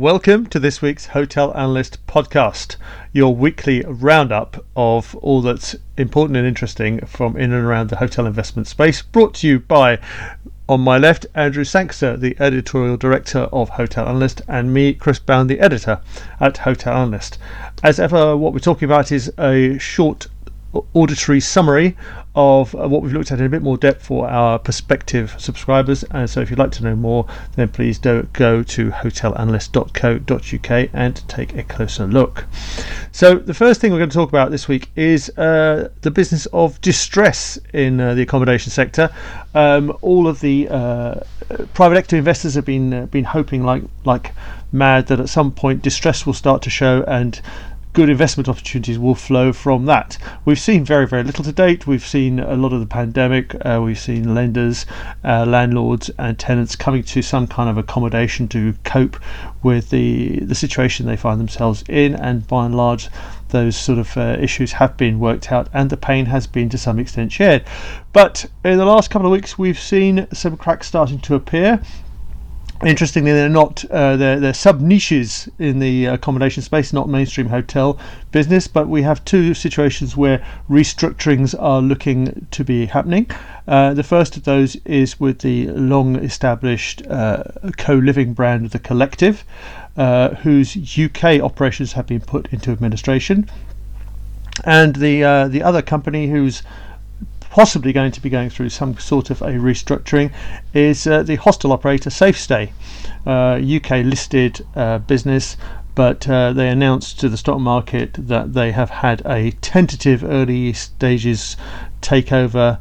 Welcome to this week's Hotel Analyst podcast, your weekly roundup of all that's important and interesting from in and around the hotel investment space, brought to you by, on my left, Andrew Sangster, the editorial director of Hotel Analyst, and me, Chris Bown, the editor at Hotel Analyst. As ever, what we're talking about is a short auditory summary of what we've looked at in a bit more depth for our prospective subscribers. And so, if you'd like to know more, then please do go to hotelanalyst.co.uk and take a closer look. So, the first thing we're going to talk about this week is uh, the business of distress in uh, the accommodation sector. Um, all of the uh, private equity investors have been uh, been hoping like like mad that at some point distress will start to show and good investment opportunities will flow from that. We've seen very, very little to date. We've seen a lot of the pandemic. Uh, we've seen lenders, uh, landlords, and tenants coming to some kind of accommodation to cope with the the situation they find themselves in, and by and large. Those sort of uh, issues have been worked out, and the pain has been to some extent shared. But in the last couple of weeks, we've seen some cracks starting to appear. Interestingly, they're not uh, they're, they're sub niches in the accommodation space, not mainstream hotel business. But we have two situations where restructurings are looking to be happening. Uh, the first of those is with the long-established uh, co-living brand of the Collective, uh, whose UK operations have been put into administration, and the uh, the other company whose possibly going to be going through some sort of a restructuring is uh, the hostel operator SafeStay, uh, UK listed uh, business. But uh, they announced to the stock market that they have had a tentative early stages takeover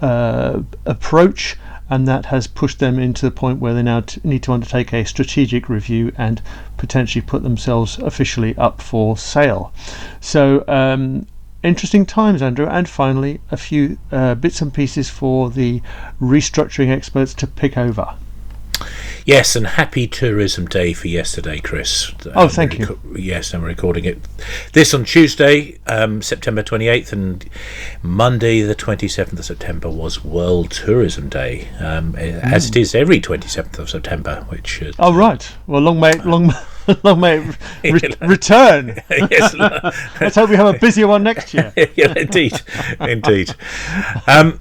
uh, approach, and that has pushed them into the point where they now t- need to undertake a strategic review and potentially put themselves officially up for sale. So um, interesting times, Andrew. And finally, a few uh, bits and pieces for the restructuring experts to pick over. Yes, and happy Tourism Day for yesterday, Chris. Oh, thank you. Yes, I'm recording it. This on Tuesday, um, September 28th, and Monday, the 27th of September, was World Tourism Day, um, mm. as it is every 27th of September. Which uh, oh right, well, long may long. long may re- return. yes, let's hope we have a busier one next year. yeah, indeed, indeed. Um,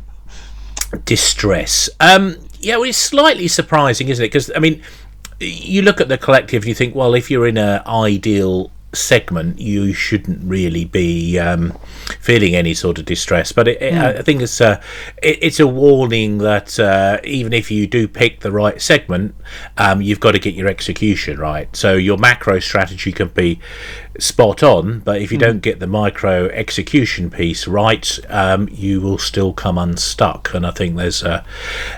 distress. Um, yeah, well, it's slightly surprising, isn't it? Because I mean, you look at the collective, and you think, well, if you're in an ideal segment, you shouldn't really be um, feeling any sort of distress. But it, mm. I think it's a it, it's a warning that uh, even if you do pick the right segment, um, you've got to get your execution right. So your macro strategy can be spot on, but if you mm. don't get the micro execution piece right, um, you will still come unstuck. And I think there's a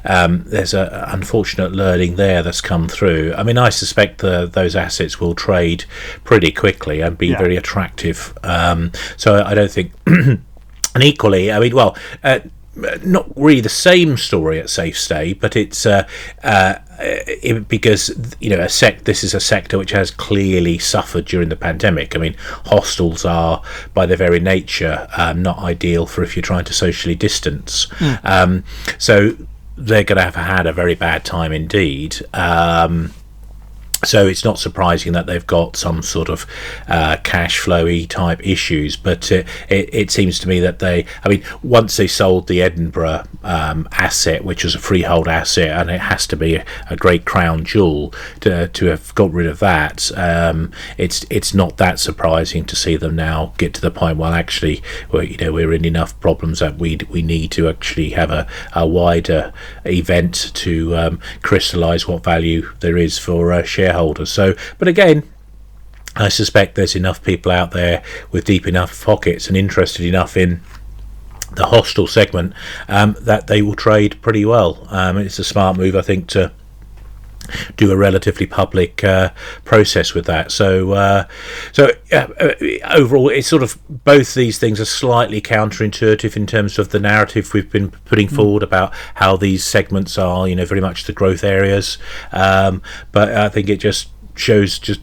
um, there's a unfortunate learning there that's come through. I mean, I suspect the, those assets will trade pretty quickly and be yeah. very attractive. Um, so I don't think. and equally, I mean, well. Uh, not really the same story at Safe Stay, but it's uh, uh, it, because you know a sec. This is a sector which has clearly suffered during the pandemic. I mean, hostels are by their very nature um, not ideal for if you're trying to socially distance. Mm. Um, so they're going to have had a very bad time indeed. Um, so it's not surprising that they've got some sort of uh, cash flowy type issues, but it, it, it, seems to me that they, I mean, once they sold the Edinburgh um, asset, which was a freehold asset, and it has to be a, a great crown jewel to, to have got rid of that, um, it's it's not that surprising to see them now get to the point. Well, actually, you know, we're in enough problems that we we need to actually have a, a wider event to um, crystallise what value there is for uh, shareholders shareholders. So, but again, I suspect there's enough people out there with deep enough pockets and interested enough in the hostel segment um, that they will trade pretty well. Um, it's a smart move, I think, to do a relatively public uh, process with that. So, uh, so uh, overall, it's sort of both these things are slightly counterintuitive in terms of the narrative we've been putting mm. forward about how these segments are, you know, very much the growth areas. Um, but I think it just shows just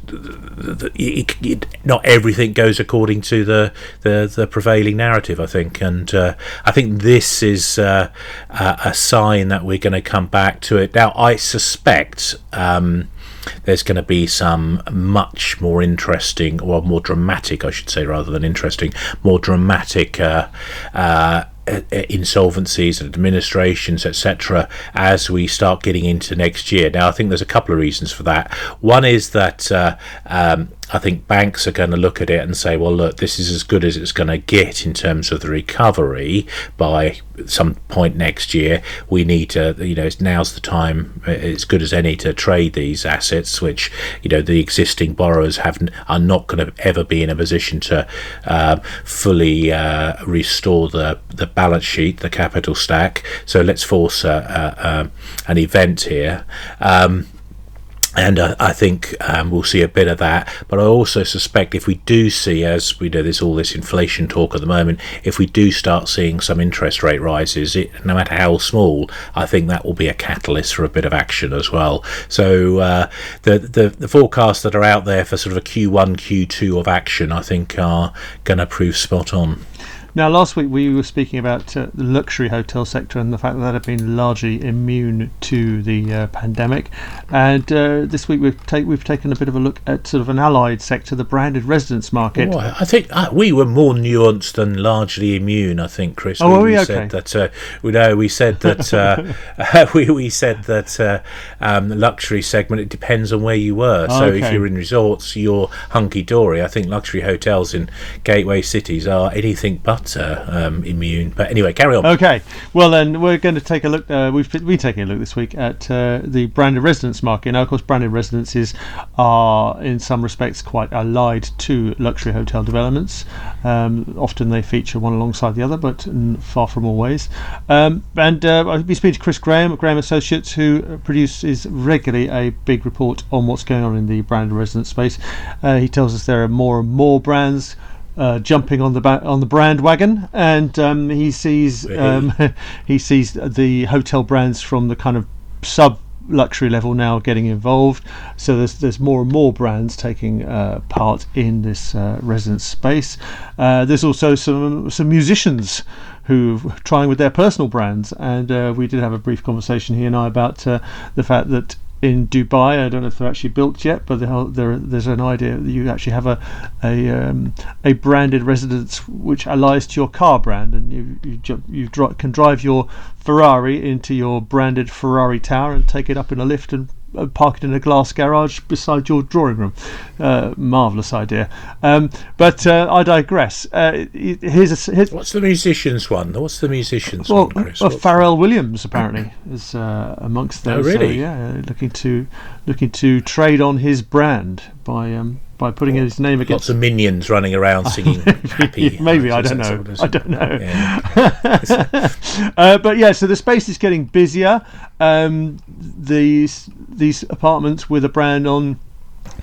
it, it, not everything goes according to the, the, the prevailing narrative. I think, and uh, I think this is uh, a sign that we're going to come back to it. Now, I suspect. Um, there's going to be some much more interesting, or more dramatic, I should say, rather than interesting, more dramatic. Uh, uh, insolvencies and administrations, etc., as we start getting into next year. Now, I think there's a couple of reasons for that. One is that uh, um, I think banks are going to look at it and say, well, look, this is as good as it's going to get in terms of the recovery by some point next year. We need to, you know, now's the time, as good as any, to trade these assets, which, you know, the existing borrowers have are not going to ever be in a position to uh, fully uh, restore the, the balance sheet, the capital stack. So let's force a, a, a, an event here. Um, and uh, I think um, we'll see a bit of that. But I also suspect if we do see, as we know, there's all this inflation talk at the moment, if we do start seeing some interest rate rises, it, no matter how small, I think that will be a catalyst for a bit of action as well. So uh, the, the the forecasts that are out there for sort of a Q1, Q2 of action, I think, are going to prove spot on. Now, last week we were speaking about uh, the luxury hotel sector and the fact that that had been largely immune to the uh, pandemic. And uh, this week we've, take, we've taken a bit of a look at sort of an allied sector, the branded residence market. Oh, I think uh, we were more nuanced than largely immune. I think, Chris. Oh, we, we okay. said that. Uh, we know we said that. Uh, we we said that um, the luxury segment. It depends on where you were. So okay. if you're in resorts, you're hunky dory. I think luxury hotels in gateway cities are anything but not uh, um, immune. But anyway, carry on. Okay. Well, then we're going to take a look. Uh, we've been taking a look this week at uh, the branded residence market. Now, of course, branded residences are in some respects quite allied to luxury hotel developments. Um, often they feature one alongside the other, but far from always. Um, and uh, I've been speaking to Chris Graham, Graham Associates, who produces regularly a big report on what's going on in the branded residence space. Uh, he tells us there are more and more brands uh, jumping on the ba- on the brand wagon, and um, he sees um, he sees the hotel brands from the kind of sub luxury level now getting involved. So there's there's more and more brands taking uh, part in this uh, residence space. Uh, there's also some some musicians who are trying with their personal brands, and uh, we did have a brief conversation he and I about uh, the fact that in Dubai. I don't know if they're actually built yet, but there, there's an idea that you actually have a a, um, a branded residence which allies to your car brand, and you you, you can drive your Ferrari into your branded Ferrari tower and take it up in a lift and park it in a glass garage beside your drawing room. Uh, marvelous idea. Um, but uh, I digress. Uh, here's, a, here's what's the musicians one? What's the musicians well, one, Chris? Well, Pharrell Williams apparently is uh, amongst those. Oh, really? So, yeah, looking to looking to trade on his brand by um, by putting his name against. Lots of minions running around singing happy. Maybe I don't know. I don't know. Yeah. uh, but yeah, so the space is getting busier. Um, these these apartments with a brand on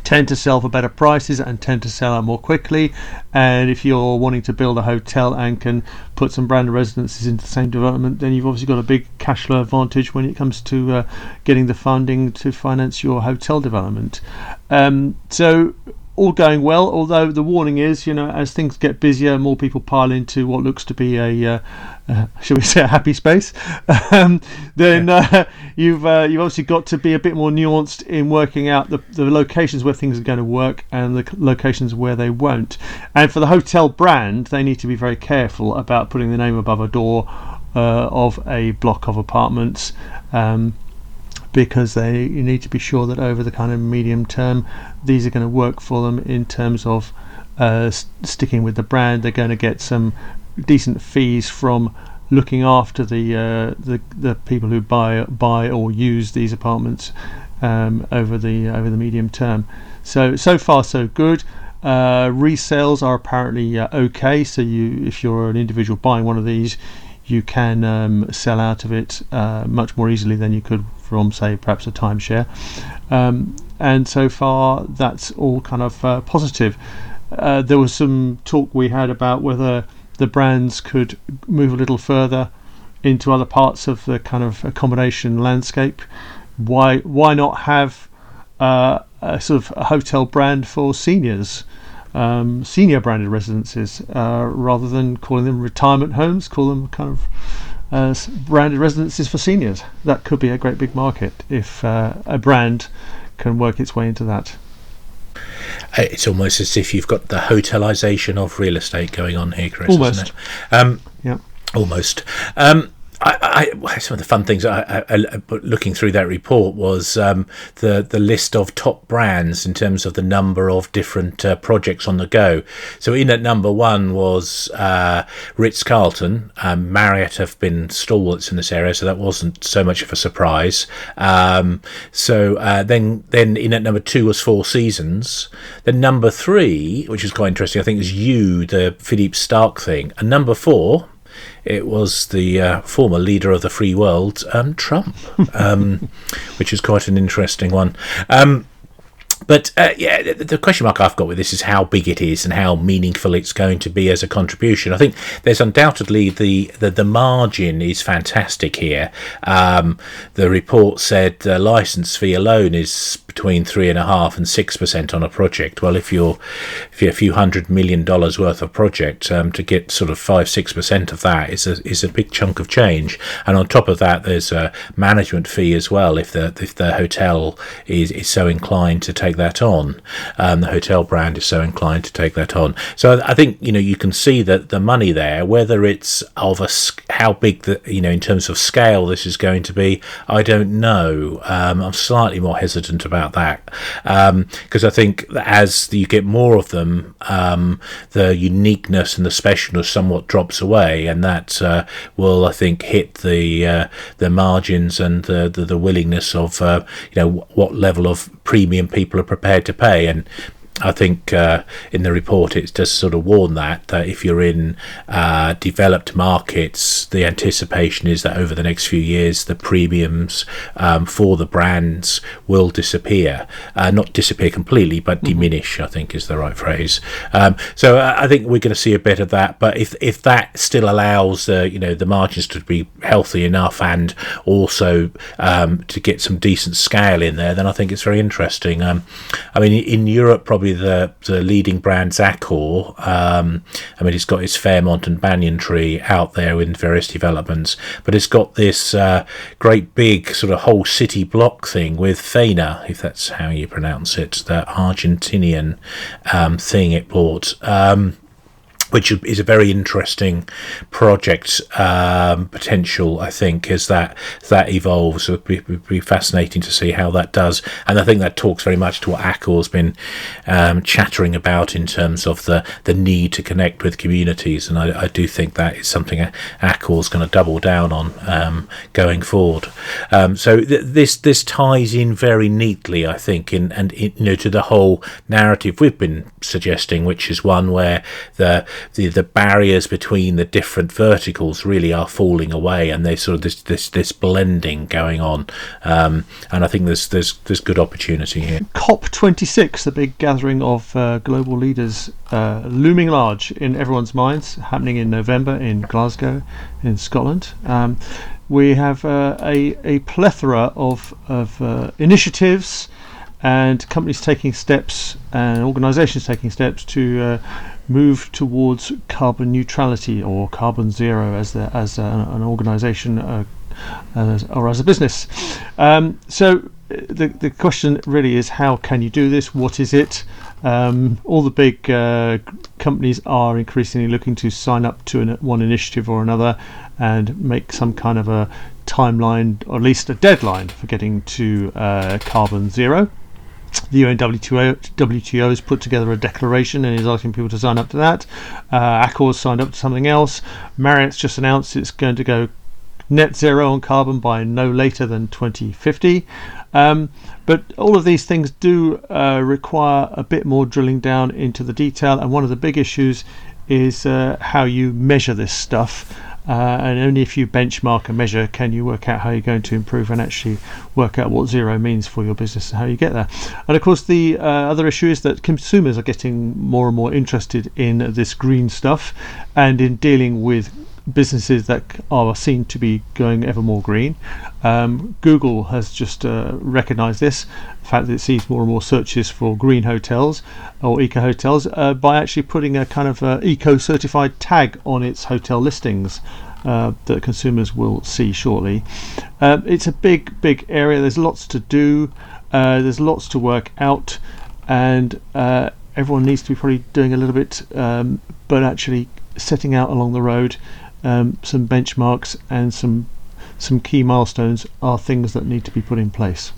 tend to sell for better prices and tend to sell out more quickly. And if you're wanting to build a hotel and can put some branded residences into the same development, then you've obviously got a big cash flow advantage when it comes to uh, getting the funding to finance your hotel development. Um, so all going well. Although the warning is, you know, as things get busier, more people pile into what looks to be a, uh, uh, shall we say, a happy space. um, then uh, you've uh, you've obviously got to be a bit more nuanced in working out the, the locations where things are going to work and the locations where they won't. And for the hotel brand, they need to be very careful about putting the name above a door uh, of a block of apartments. Um, because they you need to be sure that over the kind of medium term these are going to work for them in terms of uh, sticking with the brand. They're going to get some decent fees from looking after the uh, the the people who buy buy or use these apartments um, over the over the medium term. So so far so good. Uh, resales are apparently uh, okay. So you if you're an individual buying one of these you can um, sell out of it uh, much more easily than you could from, say, perhaps a timeshare. Um, and so far, that's all kind of uh, positive. Uh, there was some talk we had about whether the brands could move a little further into other parts of the kind of accommodation landscape. Why why not have uh, a sort of a hotel brand for seniors, um, senior branded residences, uh, rather than calling them retirement homes? Call them kind of as branded residences for seniors. That could be a great big market if uh, a brand can work its way into that. It's almost as if you've got the hotelization of real estate going on here, Chris. Almost. Um, yeah. Almost. Um, I, I, some of the fun things I, I, looking through that report was um, the the list of top brands in terms of the number of different uh, projects on the go. So in at number one was uh, Ritz Carlton. Um, Marriott have been stalwarts in this area, so that wasn't so much of a surprise. Um, so uh, then then in at number two was Four Seasons. Then number three, which is quite interesting, I think is you the Philippe Starck thing, and number four it was the uh, former leader of the free world, um, Trump, um, which is quite an interesting one. Um, but uh, yeah, the question mark I've got with this is how big it is and how meaningful it's going to be as a contribution. I think there's undoubtedly the the, the margin is fantastic here. Um, the report said the license fee alone is between three and a half and six percent on a project. Well, if you're if you're a few hundred million dollars worth of project, um, to get sort of five six percent of that is a is a big chunk of change. And on top of that, there's a management fee as well if the if the hotel is is so inclined to take that on. Um, the hotel brand is so inclined to take that on. So I think you know you can see that the money there, whether it's of a how big the you know in terms of scale this is going to be, I don't know. Um, I'm slightly more hesitant about that because um, I think as you get more of them, um, the uniqueness and the specialness somewhat drops away, and that uh, will I think hit the uh, the margins and the, the, the willingness of uh, you know what level of premium people are prepared to pay. And I think uh, in the report it's just sort of warn that that if you're in uh, developed markets, the anticipation is that over the next few years the premiums um, for the brands will disappear, uh, not disappear completely, but mm-hmm. diminish. I think is the right phrase. Um, so uh, I think we're going to see a bit of that. But if if that still allows you know the margins to be healthy enough and also um, to get some decent scale in there, then I think it's very interesting. Um, I mean, in Europe probably probably the, the leading brand Accor. Um, I mean, it's got its Fairmont and Banyan Tree out there in various developments, but it's got this uh, great big sort of whole city block thing with Faena, if that's how you pronounce it, the Argentinian um, thing it bought. Um, which is a very interesting project um, potential. I think as that that evolves, it would be, fascinating to see how that does. And I think that talks very much to what Accor's been um, chattering about in terms of the the need to connect with communities. And I, I do think that is something Accor's going to double down on um, going forward. Um, so th- this this ties in very neatly, I think, in and in, you know to the whole narrative we've been suggesting, which is one where the the, the barriers between the different verticals really are falling away, and there's sort of this this, this blending going on. Um, and I think there's there's there's good opportunity here. COP26, the big gathering of uh, global leaders, uh, looming large in everyone's minds, happening in November in Glasgow, in Scotland. Um, we have uh, a a plethora of of uh, initiatives and companies taking steps and organizations taking steps to uh, move towards carbon neutrality or carbon zero as the, as a, an organization uh, as, or as a business. Um, so the the question really is how can you do this? What is it? Um, all the big uh, companies are increasingly looking to sign up to an, one initiative or another and make some kind of a timeline, or at least a deadline for getting to uh, carbon zero the UN WTO, has put together a declaration and is asking people to sign up to that. Uh, Accor's signed up to something else. Marriott's just announced it's going to go net zero on carbon by no later than 2050. Um, but all of these things do uh, require a bit more drilling down into the detail, and one of the big issues is uh, how you measure this stuff. Uh, and only if you benchmark and measure can you work out how you're going to improve and actually work out what zero means for your business and how you get there. And of course, the uh, other issue is that consumers are getting more and more interested in this green stuff and in dealing with businesses that are seen to be going ever more green. Um, Google has just uh, recognized this, the fact that it sees more and more searches for green hotels or eco hotels uh, by actually putting a kind of uh, eco certified tag on its hotel listings. uh, that consumers will see shortly. Um, it's a big, big area. There's lots to do. There's lots to work out, and everyone needs to be probably doing a little bit, um, but actually setting out along the road um, some benchmarks and some some key milestones are things that need to be put in place.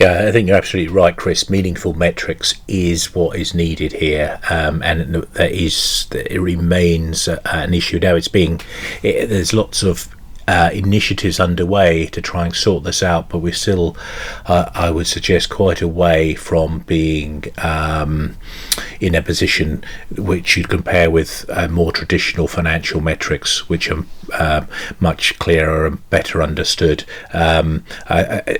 Yeah, I think you're absolutely right, Chris. Meaningful metrics is what is needed here, um, and that is it remains uh, an issue now. It's being it, there's lots of uh, initiatives underway to try and sort this out, but we're still, uh, I would suggest, quite a way from being um, in a position which you'd compare with uh, more traditional financial metrics, which are uh, much clearer and better understood. Um, I,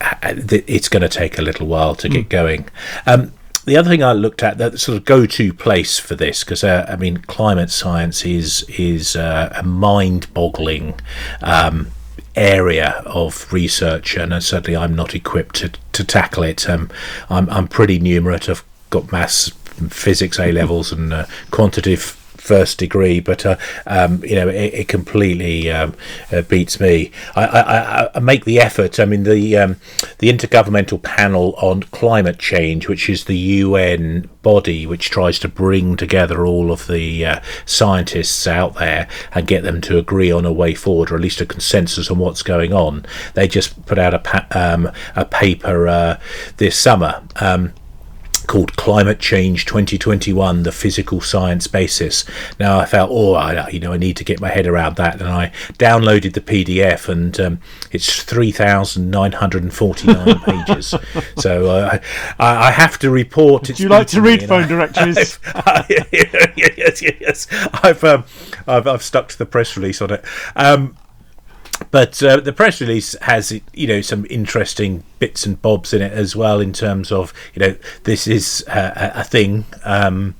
I, it's going to take a little while to get mm. going. Um, the other thing I looked at, that sort of go-to place for this, because uh, I mean, climate science is is uh, a mind-boggling um, area of research, and uh, certainly I'm not equipped to, to tackle it. Um, I'm I'm pretty numerate. I've got maths, physics A levels, and uh, quantitative first degree, but uh, um, you know it, it completely um, uh, beats me. I, I, I, make the effort. I mean the um, the Intergovernmental Panel on Climate Change, which is the UN body which tries to bring together all of the uh, scientists out there and get them to agree on a way forward, or at least a consensus on what's going on. They just put out a pa- um, a paper uh, this summer um, called Climate Change 2021: The Physical Science Basis. Now I felt, oh, I, you know, I need to get my head around that, and I downloaded the PDF, and um, it's 3,949 pages. So uh, I, I, have to report. Do you like to read phone directories? yes, yes, yes. I've, um, I've I've stuck to the press release on it. Um, but uh, the press release has you know some interesting bits and bobs in it as well in terms of you know this is a, a thing um,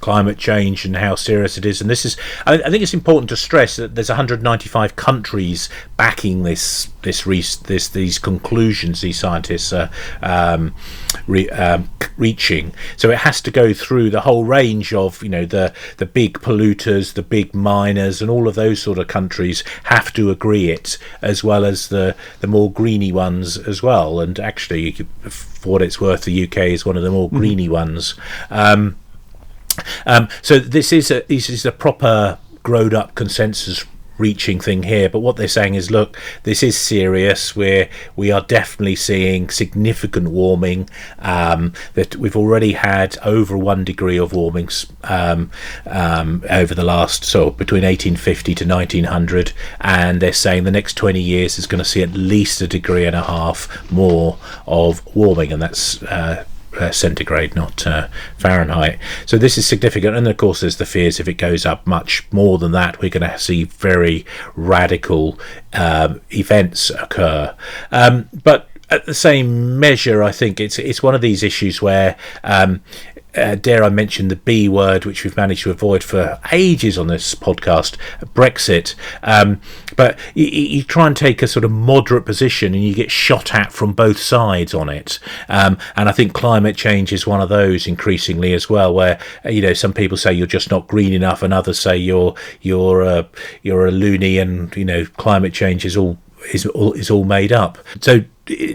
climate change and how serious it is. And this is, I, I think it's important to stress that there's 195 countries backing this, this, this, these conclusions these scientists are um, re, um, reaching. So it has to go through the whole range of, you know, the the big polluters, the big miners, and all of those sort of countries have to agree it, as well as the the more greeny ones as well. And actually, for what it's worth, the UK is one of the more mm-hmm. greeny ones. Um, um, so this is a this is a proper grown up consensus reaching thing here but what they're saying is look this is serious. We're we are definitely seeing significant warming um, that we've already had over one degree of warming um, um, over the last so between 1850 to 1900 and they're saying the next 20 years is going to see at least a degree and a half more of warming and that's uh, uh, centigrade, not uh, Fahrenheit. So this is significant, and of course, there's the fears if it goes up much more than that, we're going to see very radical um, events occur. Um, but at the same measure, I think it's it's one of these issues where um, uh, dare I mention the B word, which we've managed to avoid for ages on this podcast, Brexit. Um, but you, you, try and take a sort of moderate position and you get shot at from both sides on it. Um, and I think climate change is one of those increasingly as well, where you know some people say you're just not green enough, and others say you're you're a, you're a loony, and you know climate change is all is all is all made up. So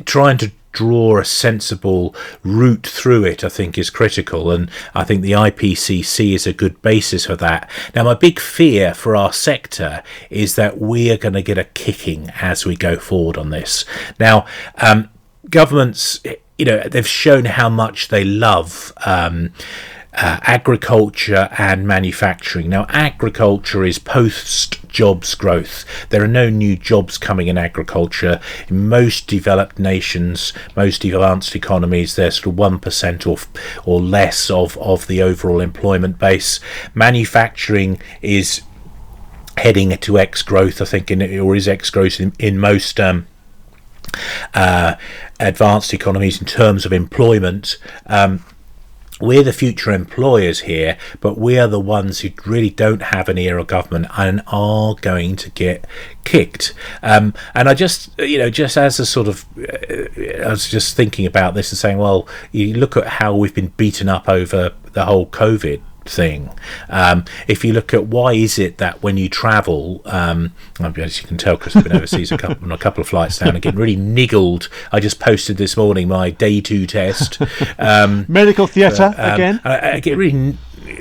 trying to draw a sensible route through it, I think, is critical. And I think the IPCC is a good basis for that. Now, my big fear for our sector is that we are going to get a kicking as we go forward on this. Now, um, governments, you know, they've shown how much they love. Um, uh, agriculture and manufacturing. Now, agriculture is post jobs growth. There are no new jobs coming in agriculture. In most developed nations, most advanced economies, there's sort of 1% or, or less of, of the overall employment base. Manufacturing is heading to X growth, I think, in, or is X growth in, in most. Um, uh, advanced economies in terms of employment. Um, we're the future employers here, but we are the ones who really don't have an ear of government and are going to get kicked. Um, and I just, you know, just as a sort of, uh, I was just thinking about this and saying, well, you look at how we've been beaten up over the whole COVID thing. Um, if you look at why is it that when you travel, um, as you can tell, Chris, I've been overseas a couple, on a couple of flights down and getting really niggled. I just posted this morning my day two test. Um, Medical theatre um, again. I, I get really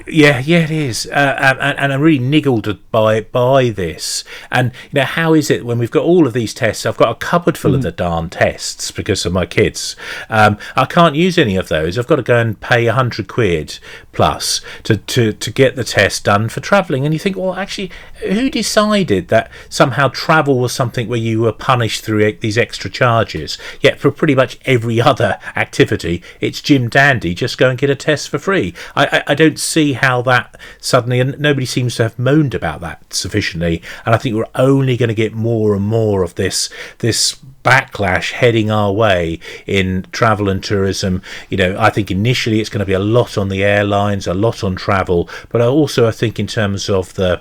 yeah, yeah, it is, uh, and, and, I'm really niggled by by this. And you know, how is it when we've got all of these tests? I've got a cupboard full mm. of the darn tests because of my kids. Um, I can't use any of those. I've got to go and pay a hundred quid plus to, to to get the test done for travelling. And you think, well, actually, who decided that somehow travel was something where you were punished through these extra charges? Yet for pretty much every other activity, it's Jim Dandy. Just go and get a test for free. I, I, I don't see how that suddenly, and nobody seems to have moaned about that sufficiently. And I think we're only going to get more and more of this this backlash heading our way in travel and tourism. You know, I think initially it's going to be a lot on the airlines, a lot on travel, but I also I think in terms of the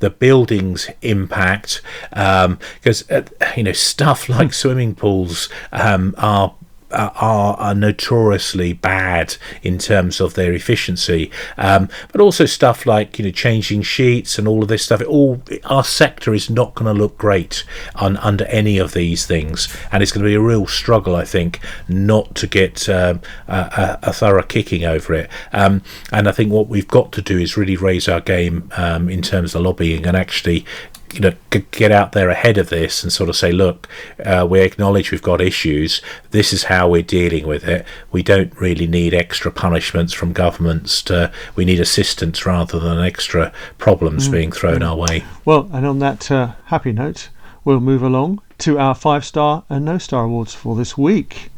the building's impact because um, uh, you know stuff like swimming pools um, are are, are notoriously bad in terms of their efficiency, um, but also stuff like you know changing sheets and all of this stuff. It all our sector is not going to look great on, under any of these things, and it's going to be a real struggle, I think, not to get um, a, a, thorough kicking over it. Um, and I think what we've got to do is really raise our game um, in terms of lobbying and actually you know get out there ahead of this and sort of say look uh, we acknowledge we've got issues this is how we're dealing with it we don't really need extra punishments from governments to we need assistance rather than extra problems mm. being thrown mm. our way well and on that uh, happy note we'll move along to our five star and no star awards for this week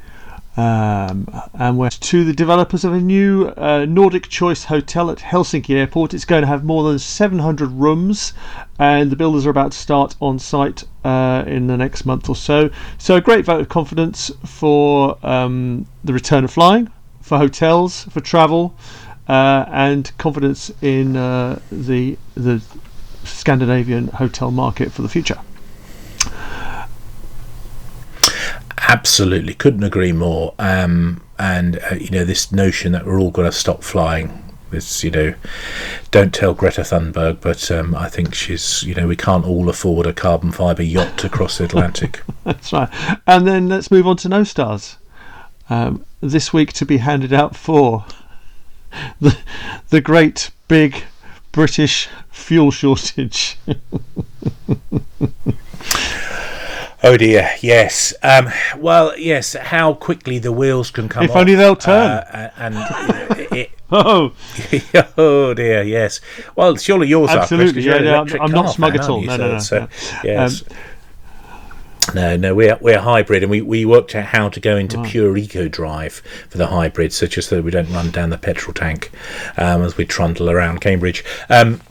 um, and we're to the developers of a new uh, Nordic Choice hotel at Helsinki Airport. It's going to have more than 700 rooms, and the builders are about to start on site uh, in the next month or so. So, a great vote of confidence for um, the return of flying, for hotels, for travel, uh, and confidence in uh, the the Scandinavian hotel market for the future. Absolutely, couldn't agree more. Um, and uh, you know this notion that we're all going to stop flying. It's you know, don't tell Greta Thunberg, but um, I think she's you know we can't all afford a carbon fibre yacht to cross the Atlantic. That's right. And then let's move on to no stars. Um, this week to be handed out for the the great big British fuel shortage. Oh dear, yes. Um, well, yes. How quickly the wheels can come. If off, only they'll turn. Uh, and it, oh, oh dear, yes. Well, surely yours Absolutely, are. Absolutely, yeah. I'm, I'm not smug at all. No, no, no, so, no. Yes. Um, no, no, we're we're hybrid, and we, we worked out how to go into pure eco drive for the hybrid, so just so we don't run down the petrol tank um, as we trundle around Cambridge. Um,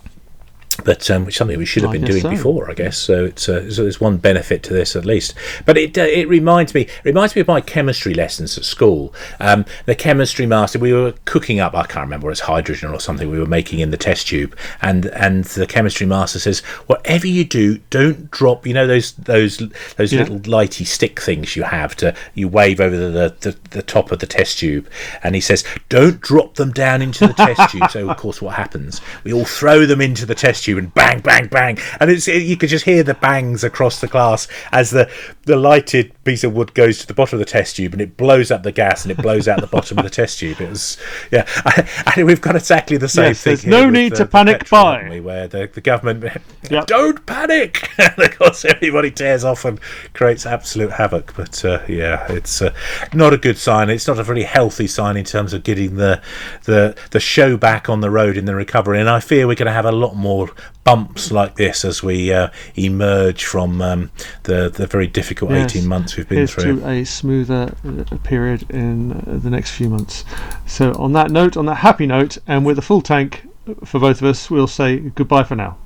but um, which something we should have been doing so. before, I guess. So it's uh, so there's one benefit to this at least. But it uh, it reminds me it reminds me of my chemistry lessons at school. Um, the chemistry master we were cooking up I can't remember it's hydrogen or something we were making in the test tube, and and the chemistry master says whatever you do, don't drop. You know those those those yeah. little lighty stick things you have to you wave over the, the the top of the test tube, and he says don't drop them down into the test tube. So of course what happens? We all throw them into the test and bang, bang, bang, and it's it, you could just hear the bangs across the glass as the the lighted piece of wood goes to the bottom of the test tube and it blows up the gas and it blows out the bottom of the test tube. It was yeah, and we've got exactly the same yes, thing. There's no need the, to panic buy, where the, the government yep. don't panic, and of course everybody tears off and creates absolute havoc. But uh, yeah, it's uh, not a good sign. It's not a very healthy sign in terms of getting the the the show back on the road in the recovery. And I fear we're going to have a lot more bumps like this as we uh, emerge from um, the the very difficult yes, 18 months we've been through. To a smoother uh, period in uh, the next few months. So on that note, on that happy note, and with a full tank for both of us, we'll say goodbye for now.